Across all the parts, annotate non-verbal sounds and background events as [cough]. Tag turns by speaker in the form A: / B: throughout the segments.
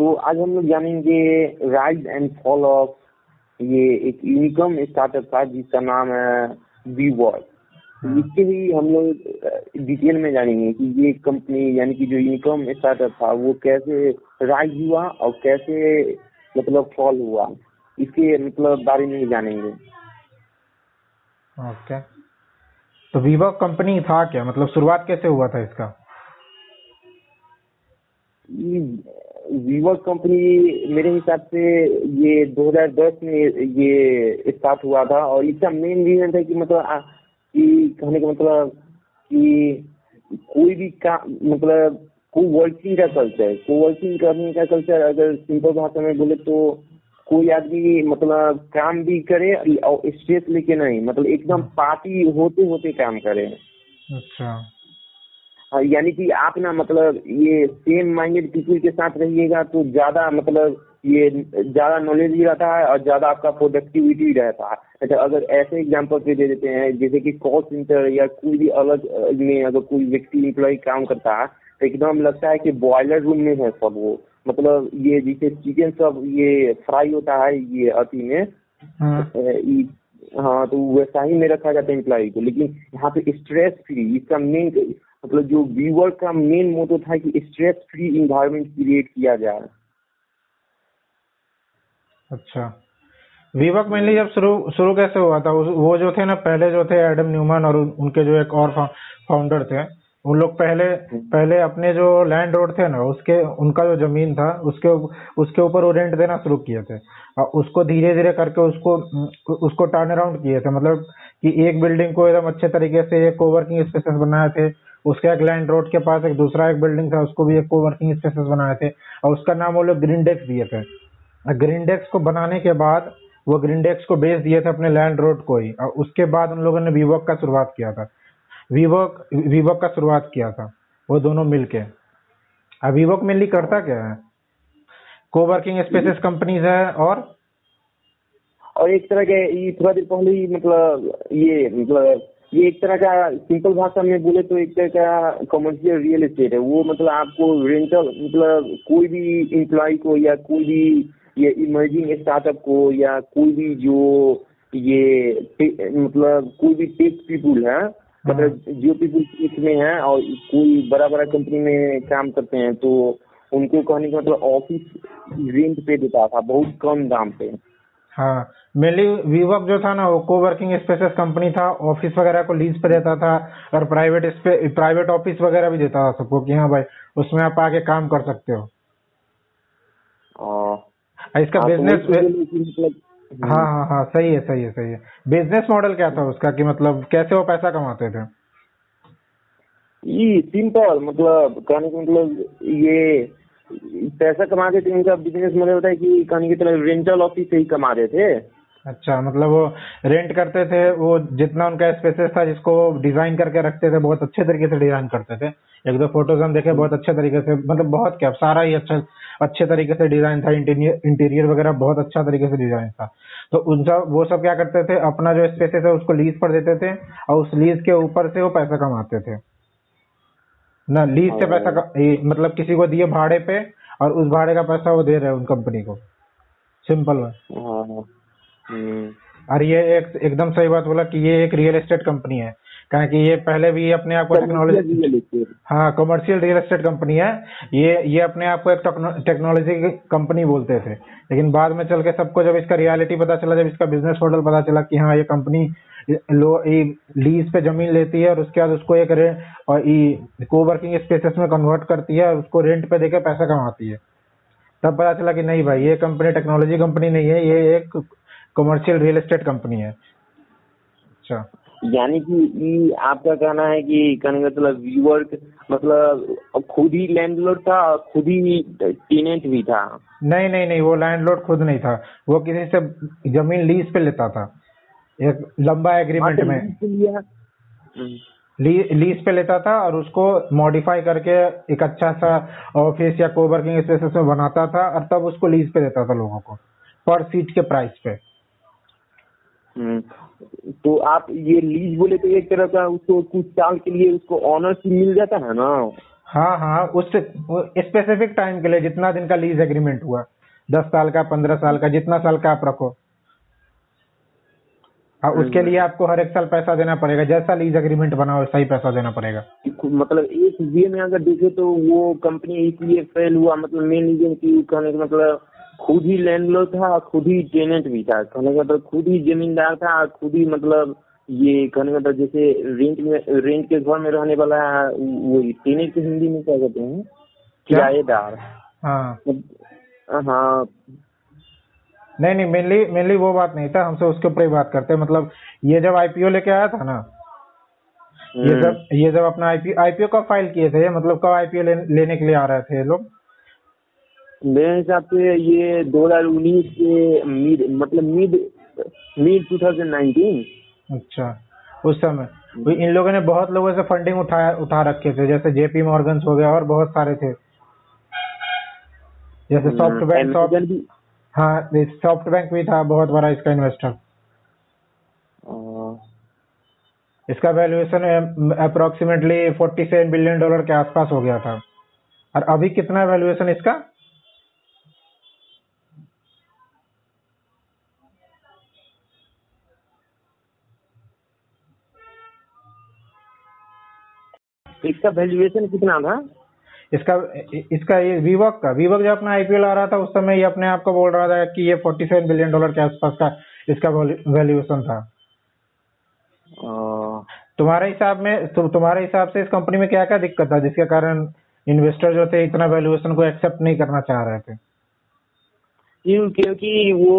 A: तो आज हम लोग जानेंगे राइज एंड फॉल ऑफ़ ये एक यूनिकॉम स्टार्टअप था जिसका नाम है वी वर्ड
B: हाँ।
A: इसके ही हम लोग डिटेल में जानेंगे कि ये कंपनी यानी कि जो यूनिकॉम स्टार्टअप था वो कैसे राइज हुआ और कैसे मतलब फॉल हुआ। इसके मतलब बारे में ही जानेंगे।
B: ओके। तो वीवो कंपनी था क्या? मतलब शुरुआत कैसे हुआ था इसका?
A: वीवो कंपनी मेरे हिसाब से ये 2010 में ये स्टार्ट हुआ था और इसका मेन रीजन था कि मतलब कि कहने का मतलब कि कोई भी काम मतलब को वर्किंग का कल्चर को वर्किंग करने का कल्चर अगर सिंपल भाषा में बोले तो कोई आदमी मतलब काम भी करे और स्ट्रेस लेके नहीं मतलब एकदम पार्टी होते होते काम करे।
B: अच्छा।
A: यानी कि आप ना मतलब ये सेम माइंडेड पीपल के साथ रहिएगा तो ज़्यादा मतलब ये ज़्यादा नॉलेज भी रहता है और ज़्यादा आपका प्रोडक्टिविटी रहता है। अच्छा अगर ऐसे एग्ज़ाम्पल पे दे देते हैं जैसे कि कॉल सेंटर या कोई भी अलग में अगर कोई व्यक्ति एम्प्लॉय काम करता है तो एकदम लगता है कि बॉयलर रूम में है सब वो। मतलब ये जैसे चिकन सब ये फ्राई होता है ये अति में
B: हाँ।
A: हाँ तो वैसा ही में रखा जाता है एम्प्लॉय को। लेकिन यहाँ पे स्ट्रेस फ्री इसका मेन मतलब जो व्यूअर का मेन मोटो था कि स्ट्रेस फ्री इन्वायरमेंट क्रिएट किया जाए
B: अच्छा। वीवक मेनली जब शुरू शुरू कैसे हुआ था? वो जो थे ना, पहले जो थे एडम न्यूमन और उनके जो एक और फाउंडर थे उन लोग पहले पहले अपने जो लैंड रोड थे ना, उसके, उनका जो ज़मीन था, उसके उसके ऊपर वो रेंट देना शुरू किए थे। और उसको धीरे धीरे करके उसको उसको टर्न अराउंड किए थे। मतलब कि एक बिल्डिंग को एकदम अच्छे तरीके से, एक कोवर्किंग स्पेसेस बनाए थे उसके एक लैंड रोड के पास एक दूसरा एक बिल्डिंग था, उसको भी एक कोवर्किंग स्पेसेस बनाए थे और उसका नाम वो लोग ग्रीन डेक्स दिए थे। ग्रीन डेक्स को बनाने के बाद वो ग्रीन डेक्स को बेच दिए थे अपने लैंड रोड को ही। और उसके बाद उन लोगों ने वीवॉक का शुरुआत किया था। वीवॉक वीवॉक का शुरुआत किया था, वो दोनों मिलके। अब वीवॉक मेनली करता क्या है? कोवर्किंग स्पेसेस कंपनीज़ है और?
A: और एक तरह के ये थोड़ा देर पहले ही मतलब ये मतलब ये एक तरह का सिंपल भाषा में बोले तो एक तरह का कमर्शियल रियल एस्टेट है। वो मतलब आपको रेंटल मतलब कोई भी एम्प्लॉय को या कोई भी ये इमर्जिंग स्टार्टअप को या कोई भी जो ये मतलब कोई भी टेक पीपुल है मतलब जो पीपुल इसमें है और कोई बड़ा बड़ा कंपनी में काम करते हैं तो उनको कहने का मतलब ऑफ़िस रेंट पे देता था बहुत कम दाम पे।
B: हाँ। मेनली वीवॉक जो था ना वो को वर्किंग स्पेसेस कंपनी था ऑफ़िस वगैरह को लीज पे देता था और प्राइवेट प्राइवेट ऑफ़िस वगैरह भी देता था सबको कि हाँ भाई उसमें आप आके काम कर सकते हो।
A: और
B: और इसका
A: हाँ, तो
B: बिज़नेस
A: है मतलब
B: हाँ हाँ हाँ सही है सही है सही है। बिज़नेस मॉडल क्या था उसका कि मतलब कैसे वो पैसा कमाते थे?
A: ये सिंपल मतलब कहने का मतलब ये पैसा कमाते थे उनका बिज़नेस मॉडल होता है कि कहने की तरह रेंटल ऑफ़िस से ही कमा रहे थे।
B: अच्छा मतलब वो रेंट करते थे, वो जितना उनका स्पेसेस था, जिसको डिज़ाइन करके रखते थे, बहुत अच्छे तरीके से डिज़ाइन करते थे। एक दो फ़ोटोज़ हम देखे, बहुत अच्छे तरीके से मतलब बहुत क्या, सारा ही अच्छा अच्छे तरीके से डिज़ाइन था इंटीरियर इंटीरियर वगैरह बहुत अच्छा तरीके से डिज़ाइन था। तो उन सब, वो सब क्या करते थे, अपना जो स्पेसेस है, उसको लीज पर देते थे, और उस लीज के ऊपर से वो पैसा कमाते थे। ना लीज से पैसा क- ये मतलब किसी को दिए भाड़े पे और उस भाड़े का पैसा वो दे रहे उन कंपनी को। सिंपल है
A: हाँ। हम्म,
B: और ये एक एकदम सही बात बोला कि ये एक रियल एस्टेट कंपनी है। कारण कि ये पहले भी अपने आप को टेक्नोलॉजी हाँ कमर्शियल रियल एस्टेट कंपनी है। ये ये अपने आप को एक टेक्नोलॉजी कंपनी बोलते थे। लेकिन बाद में चल के सबको जब इसका रियलिटी पता चला जब इसका बिज़नेस मॉडल पता चला कि हाँ ये कंपनी लो लीज पे ज़मीन लेती है और उसके बाद उसको एक रे- और कोवर्किंग स्पेसेस में कन्वर्ट करती है और उसको रेंट पे देकर पैसा कमाती है। तब पता चला कि नहीं भाई ये कंपनी टेक्नोलॉजी कंपनी नहीं है ये एक कमर्शियल रियल एस्टेट कंपनी है। अच्छा।
A: यानी कि ये आपका कहना है कि कहने का मतलब व्यूअर मतलब खुद ही लैंडलॉर्ड था और खुद ही टेनेंट भी था?
B: नहीं नहीं नहीं वो लैंडलॉर्ड खुद नहीं था। वो किसी से ज़मीन लीज पे लेता था। एक लंबा एग्रीमेंट में।
A: हम्म,
B: ली, लीज पे लेता था और उसको मॉडिफाई करके एक अच्छा सा ऑफ़िस या कोवर्किंग स्पेसेस में बनाता था और तब उसको लीज पे देता था लोगों को पर सीट के प्राइस पे।
A: हम्म, तो आप ये लीज बोले तो एक तरह का उसको कुछ साल के लिए उसको ऑनरशिप मिल जाता है ना?
B: हाँ हाँ उस स्पेसिफिक टाइम के लिए जितना दिन का लीज एग्रीमेंट हुआ दस साल का पंद्रह साल का जितना साल का आप रखो। हाँ उसके। लिए आपको हर एक साल पैसा देना पड़ेगा जैसा लीज एग्रीमेंट बना वैसा ही पैसा देना पड़ेगा।
A: मतलब एक वे में अगर देखे तो वो कंपनी इसलिए फेल हुआ मतलब मेन रीजन की कहने का मतलब खुद ही लैंडलॉर्ड था और खुद ही टेनेंट भी था। कहने का मतलब खुद ही जमींदार था और खुद ही मतलब ये कहने का मतलब जैसे रेंट में रेंट के घर में रहने वाला वो टेनेंट के हिंदी में क्या कहते हैं? किराएदार।
B: हाँ।
A: हाँ।
B: नहीं नहीं मेनली मेनली वो बात नहीं था हमसे उसके ऊपर ही बात करते हैं। मतलब ये जब आईपीओ लेके आया था ना ये
A: हम्म।
B: जब ये जब अपना आईपीओ आईपीओ कब फ़ाइल किए थे? मतलब कब आईपीओ ले, लेने के लिए आ रहे थे ये लोग?
A: मेरे हिसाब से ये 2019 के मिड मतलब मिड मिड 2019
B: अच्छा उस समय। तो इन लोगों ने बहुत लोगों से फंडिंग उठाया उठा रखे थे जैसे जेपी मॉर्गन हो गया और बहुत सारे थे। जैसे सॉफ्ट बैंक सॉफ्ट हाँ सॉफ्ट बैंक भी था बहुत बड़ा इसका इन्वेस्टर इसका वैल्यूएशन अप्रोक्सीमेटली 47 बिलियन डॉलर के आसपास हो गया था। और अभी कितना वैल्यूएशन इसका?
A: इसका वैल्यूएशन कितना था?
B: इसका इसका ये वीवॉक का वीवॉक जब अपना आईपीएल आ रहा था उस समय ये अपने आप को बोल रहा था कि ये 47 बिलियन डॉलर के आसपास का इसका वैल्यूएशन था। तुम्हारे हिसाब में तु, तुम्हारे हिसाब से इस कंपनी में क्या क्या दिक्कत था जिसके कारण इन्वेस्टर जो थे इतना वैल्यूएशन को एक्सेप्ट नहीं करना चाह रहे थे?
A: क्योंकि वो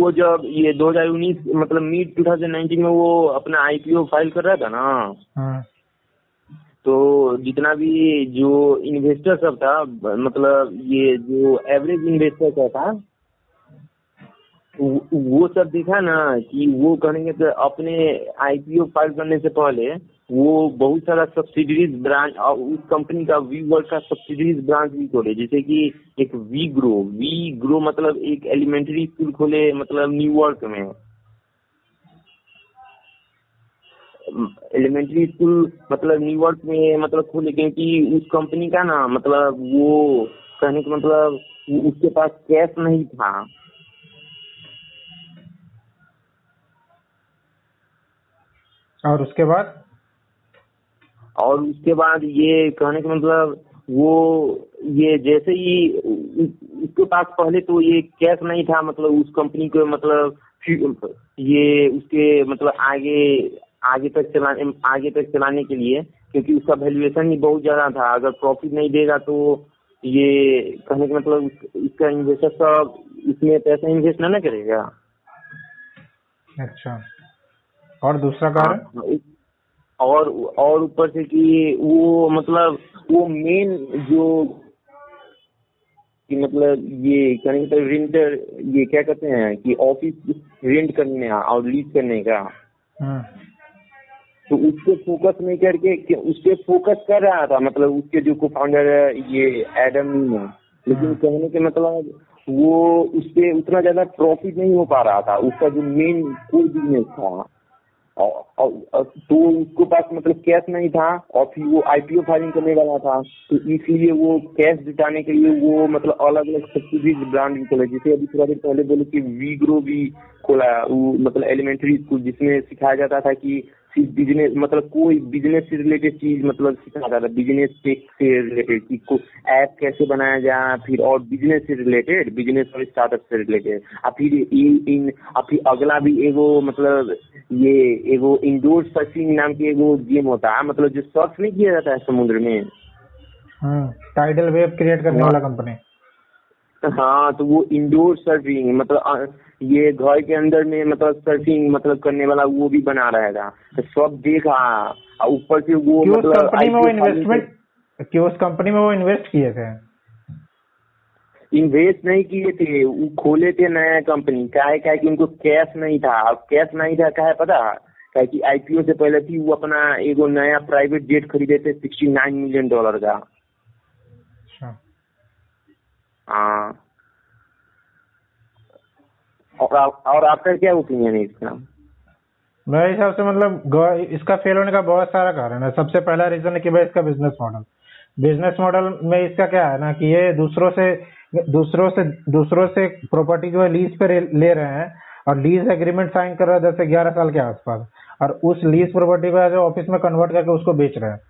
A: वो जब ये 2019 मतलब मिड 2019 में वो अपना आईपीओ फ़ाइल कर रहा था ना
B: हाँ।
A: तो जितना भी जो इन्वेस्टर सब था मतलब ये जो एवरेज इन्वेस्टर का था, वो सब देखा ना कि वो करेंगे तो अपने आईपीओ फ़ाइल करने से पहले वो बहुत सारा सब्सिडरीज ब्रांच और उस कंपनी का वी वर्ल्ड का सब्सिडरीज ब्रांच भी खोले। जैसे कि एक वी ग्रो वी ग्रो मतलब एक एलिमेंट्री स्कूल खोले मतलब न्यूयॉर्क में। एलिमेंट्री स्कूल मतलब न्यूयॉर्क में मतलब खोले क्योंकि उस कंपनी का ना मतलब वो कहने का मतलब उसके पास कैश नहीं था।
B: और उसके बाद?
A: और उसके बाद ये कहने का मतलब वो ये जैसे ही उसके पास पहले तो ये कैश नहीं था मतलब उस कंपनी को मतलब ये उसके मतलब आगे आगे तक चलाने आगे तक चलाने के लिए क्योंकि उसका वैल्यूएशन ही बहुत ज़्यादा था। अगर प्रॉफिट नहीं देगा तो ये कहने का मतलब इसका इन्वेस्टर सब इसमें पैसा इन्वेस्ट ना ना करेगा।
B: अच्छा। और दूसरा कारण
A: हाँ, और और ऊपर से कि वो मतलब वो मेन जो कि मतलब ये कहने का रेंटर ये क्या कहते हैं कि ऑफ़िस रेंट करने और लीज करने का।
B: हम्म,
A: तो उस पे फोकस नहीं करके कि उस फोकस कर रहा था मतलब उसके जो को फाउंडर है ये एडम लेकिन
B: हाँ।
A: कहने के मतलब वो उस पे उतना ज़्यादा प्रॉफिट नहीं हो पा रहा था उसका जो मेन कोर बिज़नेस था। और, और, और तो उसके पास मतलब कैश नहीं था और फिर वो आईपीओ फाइलिंग करने वाला था। तो इसलिए वो कैश जुटाने के लिए वो मतलब अलग अलग सब्सिडीज ब्रांड भी खोला जैसे अभी थोड़ा देर पहले बोले कि वीग्रो भी खोला वो मतलब एलिमेंट्री स्कूल जिसमें सिखाया जाता था कि सिर्फ़ बिज़नेस मतलब कोई बिज़नेस से रिलेटेड चीज़ मतलब सिखाया जाता था बिज़नेस टेक से रिलेटेड कि को ऐप कैसे बनाया जाए, फिर और बिज़नेस से रिलेटेड बिज़नेस और स्टार्टअप से रिलेटेड और फिर इन फिर अगला भी एगो मतलब ये एगो इंडोर सर्फिंग नाम के एगो गेम होता है मतलब जो सर्फ नहीं किया जाता है समुद्र में।
B: टाइडल वेव क्रिएट करने वाला कंपनी
A: हाँ तो वो इंडोर सर्फिंग मतलब ये घर के अंदर में मतलब सर्फिंग मतलब करने वाला वो भी बना रहेगा। तो सब देखा और ऊपर से वो मतलब
B: कंपनी में वो इन्वेस्टमेंट क्यों उस कंपनी में वो इन्वेस्ट किए थे?
A: इन्वेस्ट नहीं किए थे वो खोले थे नया कंपनी काहे काहे कि उनको कैश नहीं था। अब कैश नहीं था काहे पता? काहे कि आईपीओ से पहले थी वो अपना एगो नया प्राइवेट जेट खरीदे थे सिक्सटी नाइन मिलियन डॉलर का। हाँ। और और आपका क्या ओपिनियन है इसका?
B: मेरे हिसाब से मतलब इसका फेल होने का बहुत सारा कारण है। सबसे पहला रीजन है कि भाई इसका बिज़नेस मॉडल बिज़नेस मॉडल में इसका क्या है ना कि ये दूसरों से दूसरों से दूसरों से प्रॉपर्टी जो है लीज पे ले रहे हैं और लीज एग्रीमेंट साइन कर रहे हैं दस से ग्यारह साल के आसपास। और उस लीज प्रॉपर्टी को ऑफ़िस में कन्वर्ट करके उसको बेच रहे हैं।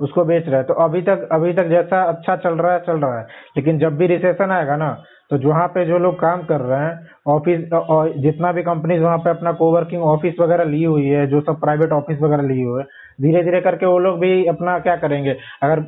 B: उसको बेच रहे हैं। तो अभी तक अभी तक जैसा अच्छा चल रहा है, चल रहा है। लेकिन जब भी रिसेशन आएगा ना तो जहाँ पे जो लोग काम कर रहे हैं ऑफ़िस और जितना भी कंपनीज़ वहाँ पे अपना कोवर्किंग ऑफ़िस वगैरह ली हुई है, जो सब प्राइवेट ऑफ़िस वगैरह ली हुई है धीरे धीरे करके वो लोग भी अपना क्या करेंगे? अगर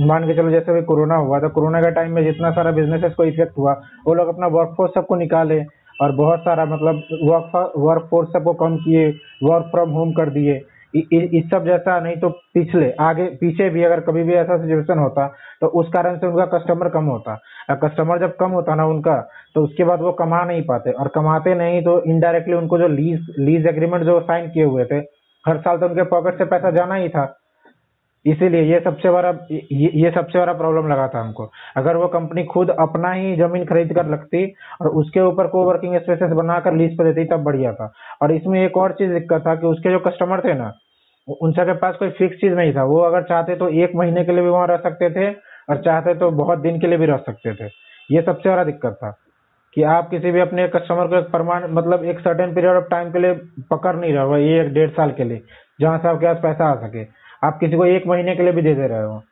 B: मान के चलो जैसे भी कोरोना हुआ तो कोरोना के टाइम में जितना सारा बिजनेसेस को इफ़ेक्ट हुआ, वो लोग अपना वर्कफोर्स सबको निकाले और बहुत सारा मतलब वर्क वर्क फोर्स सबको कम किए वर्क फ्रॉम होम कर दिए। इस सब जैसा नहीं तो पिछले आगे पीछे भी अगर कभी भी ऐसा सिचुएशन होता तो उस कारण से उनका कस्टमर कम होता। कस्टमर जब कम होता ना उनका तो उसके बाद वो कमा नहीं पाते। और कमाते नहीं तो इनडायरेक्टली उनको जो लीज लीज एग्रीमेंट जो साइन किए हुए थे हर साल तो उनके पॉकेट से पैसा जाना ही था। इसीलिए ये सबसे बड़ा ये, ये सबसे बड़ा प्रॉब्लम लगा था हमको। अगर वो कंपनी खुद अपना ही ज़मीन खरीद कर लगती और उसके ऊपर को वर्किंग स्पेसेस बनाकर लीज पर देती तब बढ़िया था। और इसमें एक और चीज़ दिक्कत था कि उसके जो कस्टमर थे ना उन सबके पास कोई फिक्स चीज़ नहीं था। वो अगर चाहते तो एक महीने के लिए भी वहाँ रह सकते थे और चाहते तो बहुत दिन के लिए भी रह सकते थे। ये सबसे बड़ा दिक्कत था कि आप किसी भी अपने कस्टमर को एक प्रमाण मतलब एक सर्टेन पीरियड ऑफ़ टाइम के लिए पकड़ नहीं रहे हो, ये एक डेढ़ साल के लिए, जहाँ से आपके पास पैसा आ सके। आप किसी को एक महीने के लिए भी दे दे रहे हो।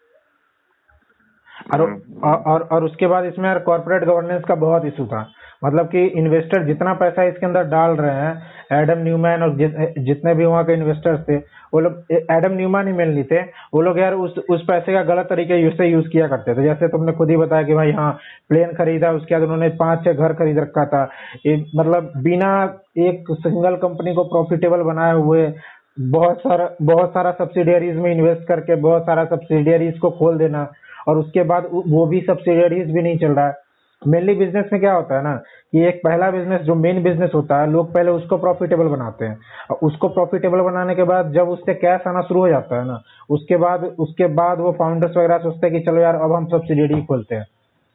B: और हम्म। और और उसके बाद इसमें यार कॉर्पोरेट गवर्नेंस का बहुत इशू था। मतलब कि इन्वेस्टर जितना पैसा इसके अंदर डाल रहे हैं एडम न्यूमैन और जितने भी वहाँ के इन्वेस्टर्स थे वो लोग एडम न्यूमैन ही मेनली थे वो लोग यार उस उस पैसे का गलत तरीके से यूज़ किया करते थे। जैसे तुमने खुद ही बताया कि भाई हाँ प्लेन खरीदा उसके बाद उन्होंने पाँच छह घर खरीद रखा था। मतलब बिना एक सिंगल कंपनी को प्रॉफिटेबल बनाए हुए बहुत सारा बहुत सारा सब्सिडियरीज में इन्वेस्ट करके बहुत सारा सब्सिडियरीज को खोल देना और उसके बाद वो भी सब्सिडरीज भी नहीं चल रहा है। मेनली बिज़नेस में क्या होता है ना, कि एक पहला बिज़नेस जो मेन बिज़नेस होता है, लोग पहले उसको प्रॉफिटेबल बनाते हैं। और उसको प्रॉफिटेबल बनाने के बाद जब उससे कैश आना शुरू हो जाता है ना, उसके बाद उसके बाद वो फाउंडर्स वगैरह सोचते हैं कि चलो यार, अब हम सब्सिडरी खोलते हैं।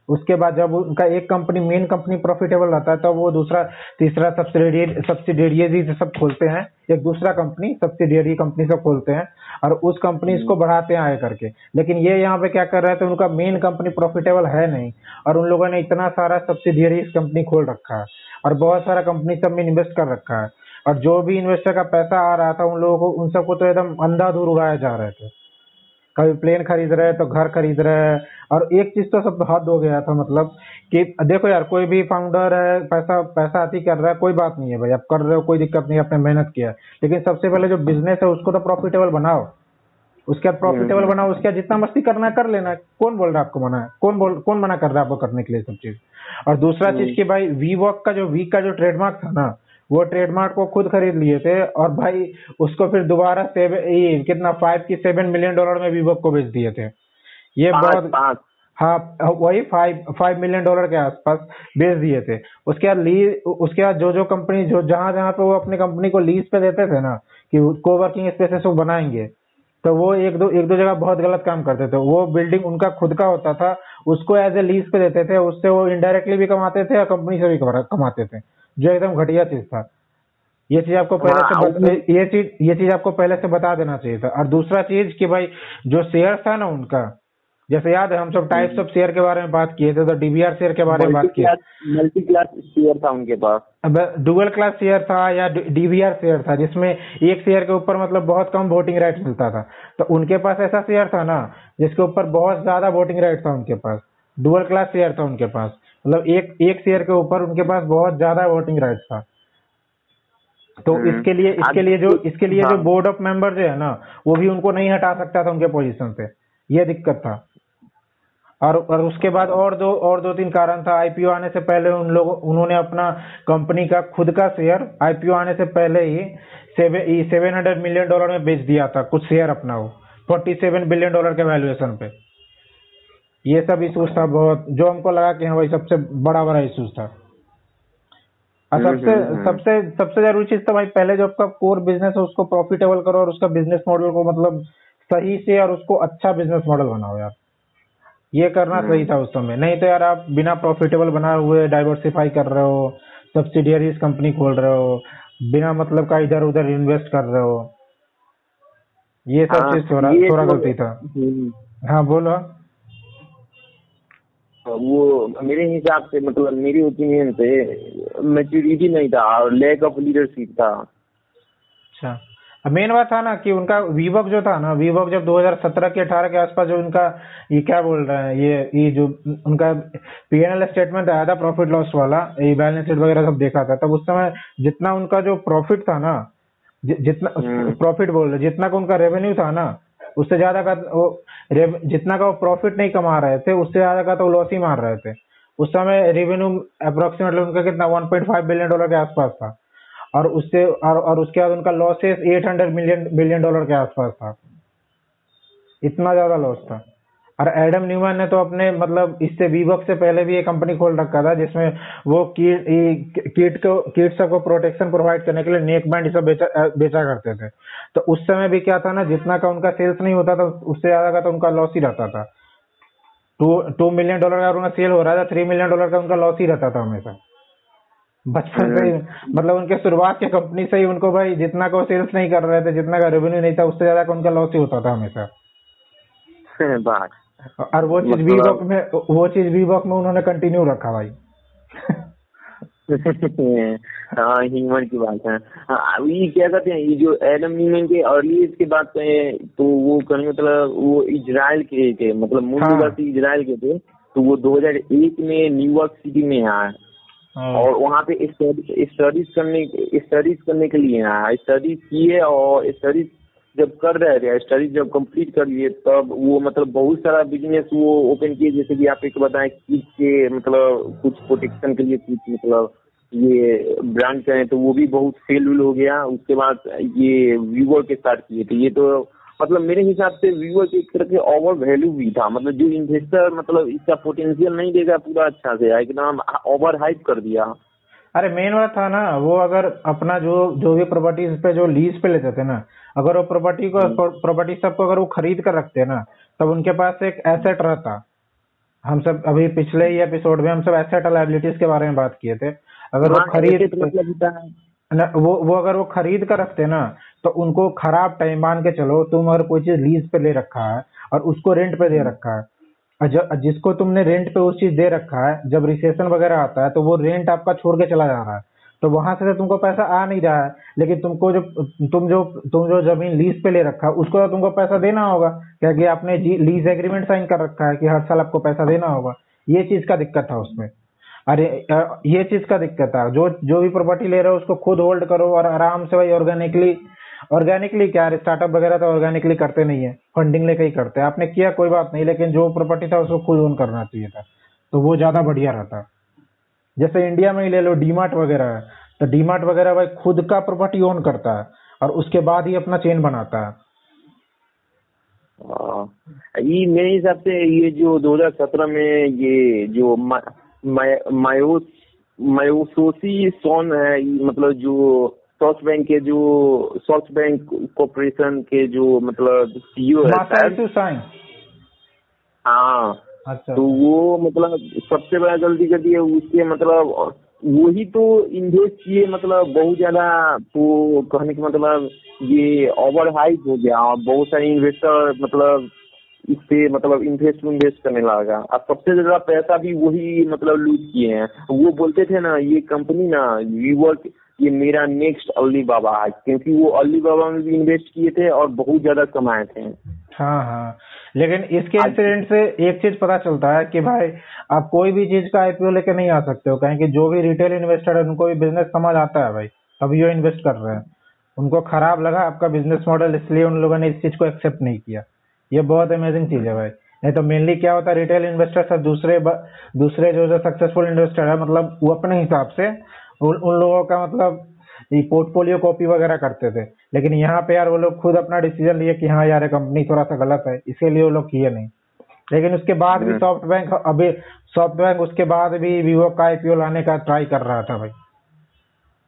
B: उसके बाद जब उनका एक कंपनी मेन कंपनी प्रॉफिटेबल रहता है तो वो दूसरा, तीसरा सब्सिडियरी सब्सिडियरी सब खोलते हैं। एक दूसरा कंपनी सब्सिडियरी कंपनी सब खोलते हैं और उस कंपनी को बढ़ाते हैं आए करके। लेकिन ये यहाँ पे क्या कर रहे थे उनका मेन कंपनी प्रॉफिटेबल है नहीं और उन लोगों ने इतना सारा सब्सिडियरी कंपनी खोल रखा है और बहुत सारा कंपनी सब में इन्वेस्ट कर रखा है। और जो भी इन्वेस्टर का पैसा आ रहा था, उन लोगों को, उन सबको तो एकदम अंधाधुर उड़ाया जा रहे थे। कभी प्लेन खरीद रहे हैं तो घर खरीद रहे। हैं और एक चीज़ तो सब हद हो गया था मतलब कि देखो यार कोई भी फाउंडर है पैसा पैसा अति कर रहा है कोई बात नहीं है भाई। आप कर रहे हो कोई दिक्कत नहीं आपने मेहनत किया लेकिन सबसे पहले जो बिज़नेस है उसको तो प्रॉफिटेबल बनाओ। उसके बाद प्रॉफिटेबल हम्म। बनाओ उसके बाद जितना मस्ती करना है कर लेना कौन बोल रहा है आपको मना है? कौन बोल कौन मना कर रहा है आपको करने के लिए सब चीज़? और दूसरा चीज़ हम्म। की भाई वी वॉक का जो वीक का जो ट्रेडमार्क था ना वो ट्रेडमार्क को खुद खरीद लिए थे और भाई उसको फिर दोबारा सेवन कितना फाइव की सेवन मिलियन डॉलर में वीवो को बेच दिए थे। ये बहुत हाँ वही फाइव फाइव मिलियन डॉलर के आसपास बेच दिए थे। उसके बाद लीज उसके बाद जो जो कंपनी जो जहाँ जहाँ पे वो अपनी कंपनी को लीज पे देते थे ना कि कोवर्किंग स्पेसेस वो बनाएँगे तो वो एक दो एक दो जगह बहुत गलत काम करते थे। वो बिल्डिंग उनका खुद का होता था उसको एज ए लीज पे देते थे उससे वो इनडायरेक्टली भी कमाते थे और कंपनी से भी कमाते थे। जो एकदम घटिया चीज़ था। ये चीज़ आपको पहले हाँ, से ये चीज़ ये चीज़ आपको पहले से बता देना चाहिए था। और दूसरा चीज़ कि भाई जो शेयर था ना उनका जैसे याद है हम सब टाइप्स ऑफ़ शेयर के बारे में बात किए थे तो डीबीआर शेयर के बारे में बात किए।
A: मल्टी क्लास शेयर था उनके पास।
B: अब डुअल क्लास शेयर था या डीबीआर शेयर था जिसमें एक शेयर के ऊपर मतलब बहुत कम वोटिंग राइट मिलता था। तो उनके पास ऐसा शेयर था ना जिसके ऊपर बहुत ज़्यादा वोटिंग राइट था उनके पास। डुअल क्लास शेयर था उनके पास। मतलब एक एक शेयर के ऊपर उनके पास बहुत ज़्यादा वोटिंग राइट था। तो हम्म। इसके लिए इसके लिए जो इसके लिए जो बोर्ड ऑफ़ मेंबर जो है ना वो भी उनको नहीं हटा सकता था उनके पोजीशन से। ये दिक्कत था। और और उसके बाद और दो और दो तीन कारण था। आईपीओ आने से पहले उन लोगों उन्होंने अपना कंपनी का खुद का शेयर आईपीओ आने से पहले ही seven seven hundred million dollar में बेच दिया था। कुछ शेयर अपना वो फोर्टी सेवन बिलियन डॉलर के वैल्यूएशन पे। ये सब इशूज था बहुत। जो हमको लगा कि हाँ भाई सबसे बड़ा बड़ा इशूज था। और हम्म, सबसे हम्म, हम्म। सबसे सबसे ज़रूरी चीज़ तो भाई पहले जो आपका कोर बिज़नेस है उसको प्रॉफिटेबल करो और उसका बिज़नेस मॉडल को मतलब सही से और उसको अच्छा बिज़नेस मॉडल बनाओ यार। ये करना सही था उस समय। नहीं तो यार आप बिना प्रॉफिटेबल बनाए हुए डाइवर्सिफाई कर रहे हो सब्सिडियरीज कंपनी खोल रहे हो बिना मतलब का इधर उधर इन्वेस्ट कर रहे हो। ये सब हाँ, चीज़ थोड़ा थोड़ा तो गलती था। हाँ बोलो।
A: वो मेरे हिसाब से मतलब मेरी ओपिनियन से मेच्योरिटी नहीं था और लैक ऑफ़ लीडरशिप था।
B: अच्छा। मेन बात था ना कि उनका वीवॉक जो था ना वीवॉक जब 2017 के 18 के आसपास जो उनका ये क्या बोल रहे हैं ये ये जो उनका पीएनएल स्टेटमेंट आया था प्रॉफिट लॉस वाला ये बैलेंस शीट वगैरह सब देखा था तब उस समय जितना उनका जो प्रॉफिट था ना जितना प्रॉफिट बोल रहे जितना का उनका रेवेन्यू था ना उससे ज़्यादा का वो जितना का वो प्रॉफिट नहीं कमा रहे थे उससे ज़्यादा का तो लॉस ही मार रहे थे। उस समय रेवेन्यू अप्रोक्सीमेटली उनका कितना 1.5 बिलियन डॉलर के आसपास था। और उससे और, और उसके बाद उनका लॉसेस 800 मिलियन बिलियन डॉलर के आसपास था। इतना ज़्यादा लॉस था। और एडम न्यूमैन ने तो अपने मतलब इससे वीवॉक से पहले भी एक कंपनी खोल रखा था जिसमें वो कीट कीट को कीट सबको प्रोटेक्शन प्रोवाइड करने के लिए नेक बैंड सब बेचा बेचा करते थे। तो उस समय भी क्या था ना जितना का उनका सेल्स नहीं होता था उससे ज़्यादा का तो उनका लॉस ही रहता था। टू टू मिलियन डॉलर का उनका सेल हो रहा था थ्री मिलियन डॉलर का उनका लॉस ही रहता था हमेशा। बचपन से ही मतलब उनके शुरुआत की कंपनी से ही उनको भाई जितना का सेल्स नहीं कर रहे थे जितना का रेवेन्यू नहीं था उससे ज़्यादा का उनका लॉस ही होता था हमेशा। [laughs] और वो चीज़ वी मतलब... में वो चीज़ वी में उन्होंने कंटिन्यू रखा भाई। [laughs] [laughs]
A: हाँ ह्यूमन की बात है हाँ, ये क्या कहते हैं ये जो एडम न्यूमैन के अर्ली एज की बात करें तो वो कहने मतलब वो इजराइल के थे मतलब मूल हाँ। इजराइल के थे तो वो 2001 में न्यूयॉर्क सिटी में आए हाँ। और वहाँ पे स्टडीज़ करने स्टडीज़ करने के लिए आया स्टडीज़ किए और स्टडीज़ जब कर रहे थे स्टडीज़ जब कंप्लीट कर लिए, तब वो मतलब बहुत सारा बिज़नेस वो ओपन किए, जैसे कि आप एक बताएँ किट के मतलब कुछ प्रोटेक्शन के लिए कुछ मतलब ये ब्रांड करें तो वो भी बहुत फेल हो गया। उसके बाद ये व्यूवर के स्टार्ट किए थे। ये तो मतलब मेरे हिसाब से व्यूअर की एक तरह के ओवर वैल्यू भी था। मतलब जो इन्वेस्टर मतलब इसका पोटेंशियल नहीं देगा पूरा अच्छा से, एकदम ओवर हाइप कर दिया।
B: अरे मेन बात था ना वो अगर अपना जो जो भी प्रॉपर्टीज़ पे जो लीज पे लेते थे ना अगर वो प्रॉपर्टी को प्रॉपर्टी हम्म। सबको अगर वो खरीद कर रखते ना तब उनके पास एक एसेट रहता हम सब अभी पिछले ही एपिसोड में हम सब एसेट लाइबिलिटीज के बारे में बात किए थे अगर वो हाँ, खरीद मतलब न, वो वो अगर वो खरीद कर रखते ना तो उनको खराब टाइम मान के चलो तुम अगर कोई चीज़ लीज पे ले रखा है और उसको रेंट पे दे हम्म। रखा है जिसको तुमने रेंट पे उस चीज़ दे रखा है, जब रिसेशन वगैरह आता है तो वो रेंट आपका छोड़ के चला जा रहा है। तो वहाँ से तो तुमको पैसा आ नहीं रहा है, लेकिन तुमको जो, तुम जो तुम जो ज़मीन लीज पे ले रखा है, उसको तो तुमको पैसा देना होगा, क्योंकि आपने लीज एग्रीमेंट साइन कर रखा है कि हर साल आपको पैसा देना होगा। ये चीज़ का दिक्कत था उसमें। अरे ये चीज़ का दिक्कत था। जो जो भी प्रॉपर्टी ले रहे हो, उसको खुद होल्ड करो और आराम से भाई ऑर्गेनिकली ऑर्गेनिकली क्या स्टार्टअप वगैरह तो ऑर्गेनिकली करते नहीं है। फंडिंग लेके ही करते हैं। आपने किया कोई बात नहीं, लेकिन जो प्रॉपर्टी था उसको खुद ओन करना चाहिए था। तो वो ज़्यादा बढ़िया रहता। जैसे इंडिया में ही ले लो डीमार्ट वगैरह है। तो डीमार्ट वगैरह भाई खुद का प्रॉपर्टी ओन करता है और उसके बाद ही अपना चेन बनाता है।
A: हाँ। ये मेरे हिसाब से ये जो 2017 में ये जो मायोस, मायोसोसी सोन है मतलब जो सॉफ्ट बैंक के जो सॉफ्ट बैंक कॉर्पोरेशन के जो मतलब सीईओ है हाँ। अच्छा। तो वो मतलब सबसे बड़ा गलती कर दिया उसके मतलब वही तो इन्वेस्ट किए मतलब बहुत ज़्यादा तो कहने का मतलब ये ओवर हाइप हो गया और बहुत सारे इन्वेस्टर मतलब इस पे मतलब इन्वेस्ट इन्वेस्ट करने लगा। और सबसे ज़्यादा पैसा भी वही मतलब लूज किए हैं। वो बोलते थे ना ये कंपनी ना वीवर्क ये मेरा नेक्स्ट अली बाबा है क्योंकि वो अली बाबा में भी इन्वेस्ट किए थे और बहुत ज़्यादा कमाए थे।
B: हाँ हाँ। लेकिन इसके इंसिडेंट से एक चीज़ पता चलता है कि भाई आप कोई भी चीज़ का आईपीओ लेके नहीं आ सकते हो। कहें कि जो भी रिटेल इन्वेस्टर है उनको भी बिज़नेस समझ आता है भाई। तभी वो इन्वेस्ट कर रहे हैं। उनको खराब लगा आपका बिज़नेस मॉडल इसलिए उन लोगों ने इस चीज़ को एक्सेप्ट नहीं किया। ये बहुत अमेजिंग चीज़ है भाई। नहीं तो मेनली क्या होता है रिटेल इन्वेस्टर सब दूसरे दूसरे जो जो सक्सेसफुल इन्वेस्टर है मतलब वो अपने हिसाब से उन, उन लोगों का मतलब ये पोर्टफोलियो कॉपी वगैरह करते थे। लेकिन यहाँ पे यार वो लोग खुद अपना डिसीज़न लिए कि हाँ यार कंपनी थोड़ा सा गलत है इसीलिए वो लोग किए नहीं। लेकिन उसके बाद भी सॉफ्ट हम्म। बैंक अभी सॉफ्ट बैंक उसके बाद भी वीवो का आईपीओ लाने का ट्राई कर रहा था भाई।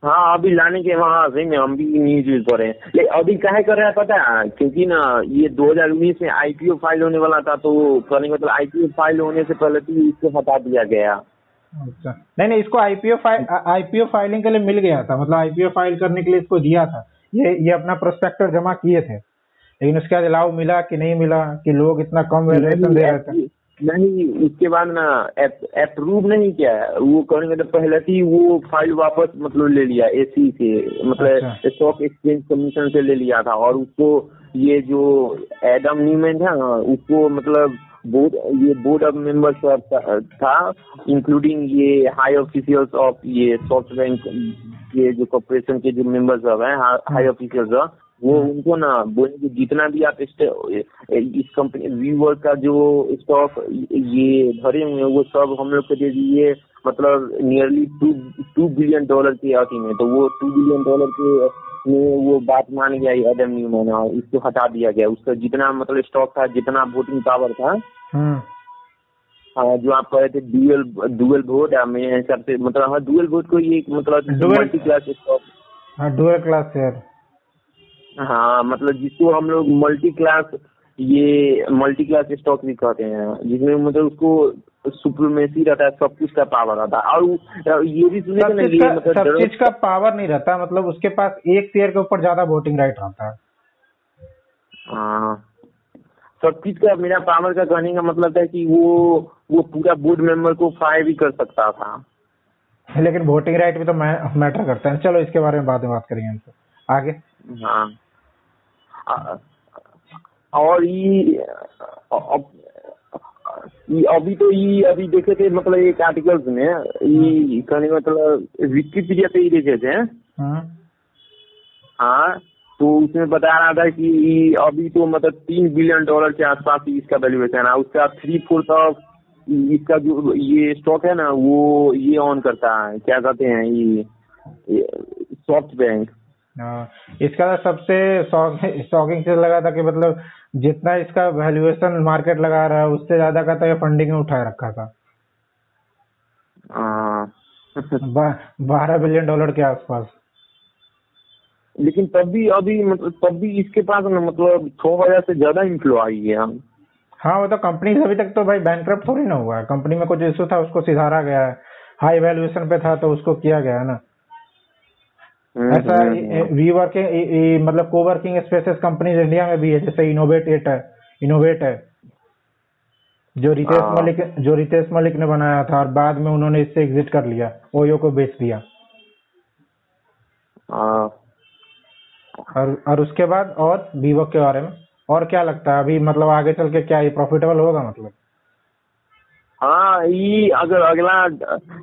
A: हाँ अभी लाने के वहाँ सही में हम भी न्यूज़ यूज़ कर रहे हैं। अभी कहे कर रहे हैं पता है? क्योंकि ना ये 2019 में आईपीओ फ़ाइल होने वाला था तो कहने मतलब आईपीओ फ़ाइल होने से पहले तो इसको हटा दिया गया।
B: अच्छा। नहीं नहीं इसको आईपीओ फ़ाइल आईपीओ फाइलिंग के लिए मिल गया था। मतलब आईपीओ फ़ाइल करने के लिए इसको दिया था। ये ये अपना प्रोस्पेक्टर जमा किए थे। लेकिन उसके बाद अलाउ मिला कि नहीं मिला कि लोग इतना कम वैल्यूएशन दे रहे थे?
A: नहीं उसके बाद ना अप्रूव नहीं किया। वो करने के पहले ही वो फ़ाइल वापस मतलब ले लिया एसी से मतलब स्टॉक एक्सचेंज कमीशन से ले लिया था। और उसको ये जो एडम न्यूमेंट है ना उसको मतलब बोर्ड ये बोर्ड ऑफ़ मेंबर्स था इंक्लूडिंग ये हाई ऑफिशियल्स ऑफ़ ये सॉफ्ट बैंक ये जो कॉर्पोरेशन के जो मेंबर्स हैं हाई ऑफिशियल्स वो हम्म। उनको ना बोले कि जितना भी आप इस कंपनी वीवर का जो स्टॉक ये भरे हुए हैं वो सब हम लोग को दे दीजिए मतलब nearly two two billion dollar के अति में तो वो टू बिलियन डॉलर के में वो बात मान गया एडम न्यूमैन और इसको हटा दिया गया। उसका जितना मतलब स्टॉक था जितना वोटिंग पावर था हम्म। हाँ जो आप कह रहे थे डुअल डुअल वोट मेरे हिसाब से मतलब हाँ डुअल वोट को ये मतलब मल्टी क्लास स्टॉक
B: हाँ डुअल क्लास शेयर
A: हाँ मतलब जिसको हम लोग मल्टी क्लास ये मल्टी क्लास स्टॉक भी कहते हैं जिसमें मतलब उसको सुप्रीमेसी रहता है सब कुछ का पावर रहता है। और ये भी सुने
B: सब चीज़ का, मतलब सब चीज़ का पावर नहीं रहता मतलब उसके पास एक शेयर के ऊपर ज़्यादा वोटिंग राइट रहता है।
A: हाँ। सब चीज़ का मेरा पावर का कहने का मतलब है कि वो वो पूरा बोर्ड मेंबर को फायर भी कर सकता था।
B: लेकिन वोटिंग राइट भी तो मैटर करता है। चलो इसके बारे में बाद में बात करेंगे आगे।
A: हाँ। और ये अभी तो ये अभी देखे थे मतलब एक आर्टिकल्स में ये कहने मतलब विकिपीडिया पे ही देखे थे हाँ।, हाँ। तो उसमें बता रहा था कि अभी तो मतलब तीन बिलियन डॉलर के आसपास ही इसका वैल्यूएशन है। उसका थ्री फोर्थ ऑफ़ इसका जो ये स्टॉक है ना वो ये ऑन करता है। क्या कहते हैं ये सॉफ्ट बैंक
B: हाँ, इसका तो सबसे शॉकिंग चीज़ लगा था कि मतलब जितना इसका वैल्यूएशन मार्केट लगा रहा है उससे ज़्यादा का तो ये फंडिंग में उठाए रखा था।
A: हाँ।
B: बारह बिलियन डॉलर के आसपास।
A: लेकिन तब भी अभी मतलब तब भी इसके पास ना मतलब छह हज़ार से ज़्यादा इन्फ्लो आई है।
B: हम हाँ वो तो कंपनी अभी तक तो भाई बैंक थोड़ी ना हुआ है। कंपनी में कुछ इशू था उसको सुधारा गया है। हाई वैल्यूएशन पे था तो उसको किया गया है ना। ऐसा वी हम्म, वर्किंग हम्म। मतलब को वर्किंग स्पेसेस कंपनीज़ इंडिया में भी है जैसे इनोवेट एट है इनोवेट है जो रितेश हाँ। मलिक जो रितेश मलिक ने बनाया था और बाद में उन्होंने इससे एग्जिट कर लिया ओयो को बेच दिया
A: हाँ।
B: और और उसके बाद और वीवो के बारे में और क्या लगता है अभी मतलब आगे चल के क्या ये प्रॉफिटेबल होगा मतलब
A: हाँ ये अगर अगला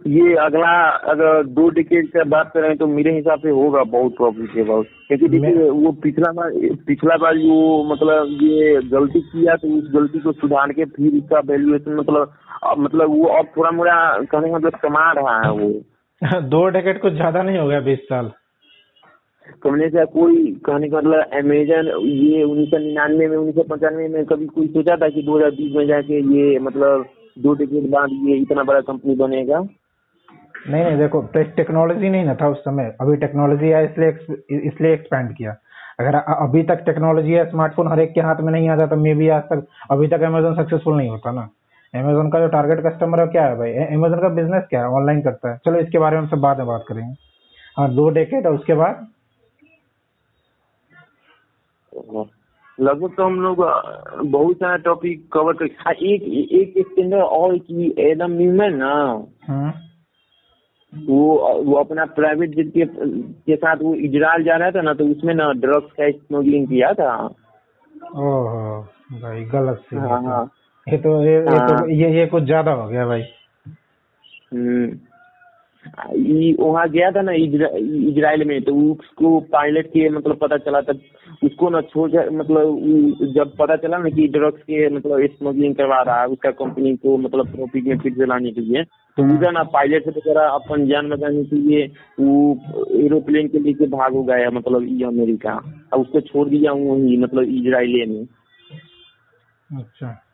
A: ये अगला अगर दो डिकेट का बात करें तो मेरे हिसाब से होगा बहुत प्रॉफिटेबल क्योंकि देखिए वो पिछला बार पिछला बार वो मतलब ये गलती किया तो उस गलती को सुधार के फिर इसका वैल्यूएशन मतलब मतलब वो अब थोड़ा मोड़ा कहने का मतलब कमा रहा है वो। [laughs]
B: दो डिकेट कुछ ज़्यादा नहीं हो गया बीस साल।
A: कमने से कोई कहने का मतलब अमेजन ये उन्नीस सौ निन्यानवे में उन्नीस सौ पंचानवे में कभी कोई सोचा था कि दो हज़ार बीस में जाके ये मतलब दो डिकेट बाद ये इतना बड़ा कंपनी बनेगा?
B: नहीं नहीं देखो टेक्नोलॉजी नहीं ना था उस समय। अभी टेक्नोलॉजी है इसलिए इसलिए एक्सपेंड किया। अगर अभी तक टेक्नोलॉजी है स्मार्टफ़ोन हर एक के हाथ में नहीं आता तो मे भी आज तक अभी तक अमेजोन सक्सेसफुल नहीं होता ना। अमेजोन का जो टारगेट कस्टमर है क्या है भाई? अमेजोन का बिज़नेस क्या है? ऑनलाइन करता है। चलो इसके बारे में सब बाद में बात करेंगे। हाँ दो डेकेट और उसके बाद?
A: लगभग तो हम लोग बहुत सारा टॉपिक कवर कर एक एक इसके अंदर और की एडम न्यूमैन ना हाँ। वो वो अपना प्राइवेट जेट के, के साथ वो इजराइल जा रहा था ना तो उसमें ना ड्रग्स का स्मगलिंग किया था
B: ओहो भाई गलत से हाँ हाँ ये तो ये, हाँ। ये तो हाँ। ये ये कुछ ज़्यादा हो गया भाई
A: हम्म वहाँ गया था ना इजराइल में तो उसको पायलट के मतलब पता चला तब उसको ना छोड़ मतलब जब पता चला ना कि ड्रग्स के मतलब स्मगलिंग करवा रहा है उसका कंपनी को मतलब प्रॉफिट में फिर चलाने के लिए तो हाँ। उधर ना पायलट से तो अपन जान बचाने के लिए वो एरोप्लेन के लेके भाग हो गया मतलब ये अमेरिका। अब उसको छोड़ दिया हूँ वही मतलब इजराइल में।
B: अच्छा।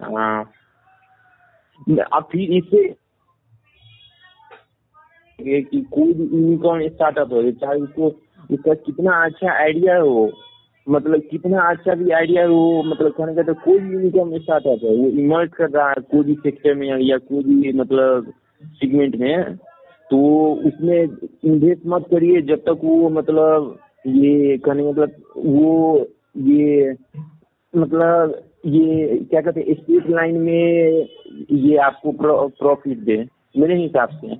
A: हाँ। अब फिर इससे कि कोई भी यूनिकॉर्न स्टार्टअप हो चाहे उसको, उसका कितना अच्छा आइडिया हो मतलब कितना अच्छा भी आइडिया हो मतलब कहने का तो कोई भी यूनिकॉर्न स्टार्टअप है, वो इमर्ज कर रहा है कोई भी सेक्टर में या कोई भी मतलब सेगमेंट में तो उसमें इन्वेस्ट मत करिए जब तक वो मतलब ये कहने मतलब वो, ये मतलब ये, क्या कहते हैं स्ट्रीट लाइन में ये आपको प्रॉफिट दे, मेरे हिसाब से।